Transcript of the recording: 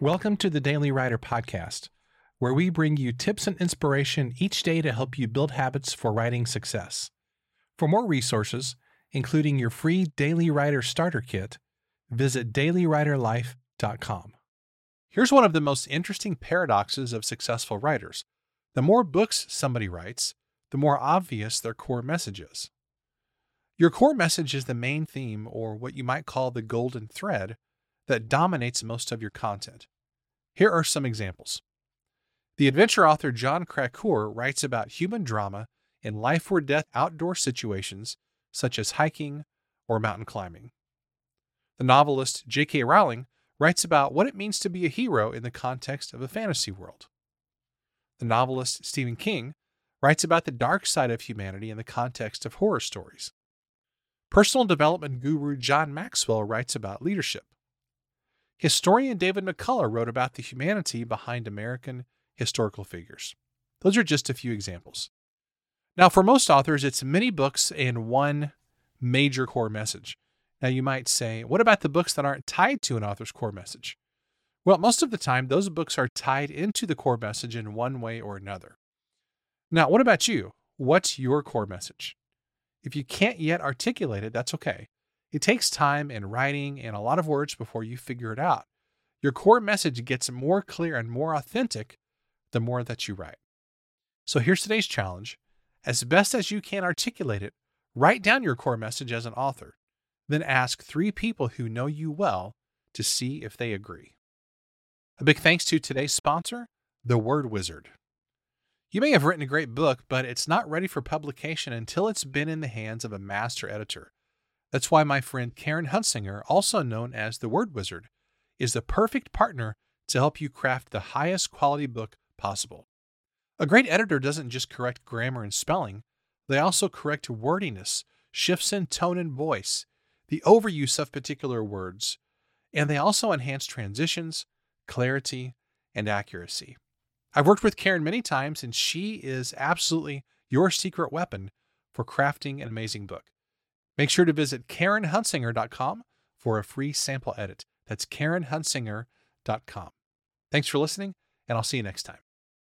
Welcome to the Daily Writer Podcast, where we bring you tips and inspiration each day to help you build habits for writing success. For more resources, including your free Daily Writer Starter Kit, visit dailywriterlife.com. Here's one of the most interesting paradoxes of successful writers the more books somebody writes, the more obvious their core message is. Your core message is the main theme, or what you might call the golden thread, that dominates most of your content. Here are some examples. The adventure author Jon Krakauer writes about human drama in life or death outdoor situations such as hiking or mountain climbing. The novelist J.K. Rowling writes about what it means to be a hero in the context of a fantasy world. The novelist Stephen King writes about the dark side of humanity in the context of horror stories. Personal development guru John Maxwell writes about leadership. Historian David McCullough wrote about the humanity behind American historical figures. Those are just a few examples. Now, for most authors, it's many books and one major core message. Now, you might say, what about the books that aren't tied to an author's core message? Well, most of the time, those books are tied into the core message in one way or another. Now, what about you? What's your core message? If you can't yet articulate it, that's okay. It takes time and writing and a lot of words before you figure it out. Your core message gets more clear and more authentic the more that you write. So here's today's challenge. As best as you can articulate it, write down your core message as an author. Then ask three people who know you well to see if they agree. A big thanks to today's sponsor, The Word Wizard. You may have written a great book, but it's not ready for publication until it's been in the hands of a master editor. That's why my friend Karen Hunsanger, also known as the Word Wizard, is the perfect partner to help you craft the highest quality book possible. A great editor doesn't just correct grammar and spelling, they also correct wordiness, shifts in tone and voice, the overuse of particular words, and they also enhance transitions, clarity, and accuracy. I've worked with Karen many times, and she is absolutely your secret weapon for crafting an amazing book. Make sure to visit KarenHunsanger.com for a free sample edit. That's KarenHunsanger.com. Thanks for listening, and I'll see you next time.